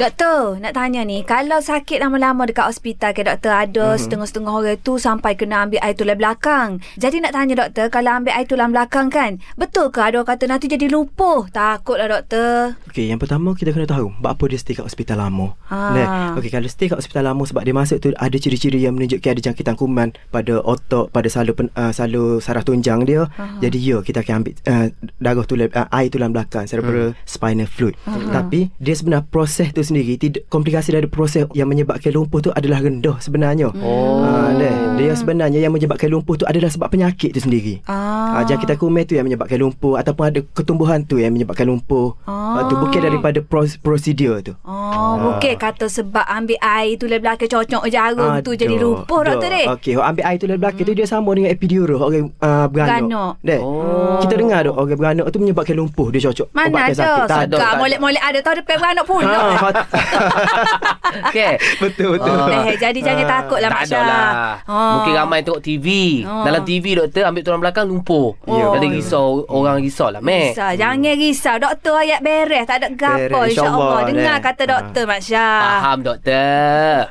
Doktor, nak tanya ni, kalau sakit lama-lama dekat hospital ke doktor, ada mm-hmm. setengah-setengah orang tu sampai kena ambil air tulang belakang. Jadi nak tanya doktor, kalau ambil air tulang belakang kan, betul ke ada orang kata nanti jadi lumpuh? Takutlah doktor. Okey, yang pertama kita kena tahu apa dia stay kat hospital lama. Ah. Nah, okey kalau stay kat hospital lama sebab dia masuk tu ada ciri-ciri yang menunjukkan ada jangkitan kuman pada otak, pada salur pen, uh, salur saraf tunjang dia. Ah. Jadi ya, kita akan ambil uh, darah tulang uh, air tulang belakang cerebral spinal fluid. Tapi dia sebenarnya proses tu sendiri tidak komplikasi dari proses yang menyebabkan lumpuh tu adalah rendah sebenarnya. Oh. Ah, nah, dia sebenarnya yang menyebabkan lumpuh tu adalah sebab penyakit tu sendiri. Ah. Ah, jangkitan kuman tu yang menyebabkan lumpuh ataupun ada ketumbuhan tu yang menyebabkan lumpuh. Ah. tu bukan daripada pros- prosedur tu. Oh, bukan kata sebab ambil air tulang belakang cocok jarum tu jadi Aduh, lumpuh dah. doktor deh. Okey, orang ambil air tulang belakang tu dia sama dengan epidural orang uh, beranak. Beranak. Deh. Oh. Kita dengar tu orang beranak tu menyebabkan lumpuh dia cocok. Mana ada? sakit. Tak ada, molek-molek ada tahu depan beranak pun. Ha, Okey. betul betul. Ah. Eh, jadi jangan takut lah Mak Syah. lah Oh. Mungkin ramai tengok TV Oh. Dalam TV doktor Ambil tulang belakang lumpuh Oh. Jadi risau Orang risau lah meh Risau. Jangan risau. Doktor ayat beres. Tak ada gapo insya-Allah. insyaAllah, Dengar deh. kata doktor Mak Syah. Faham doktor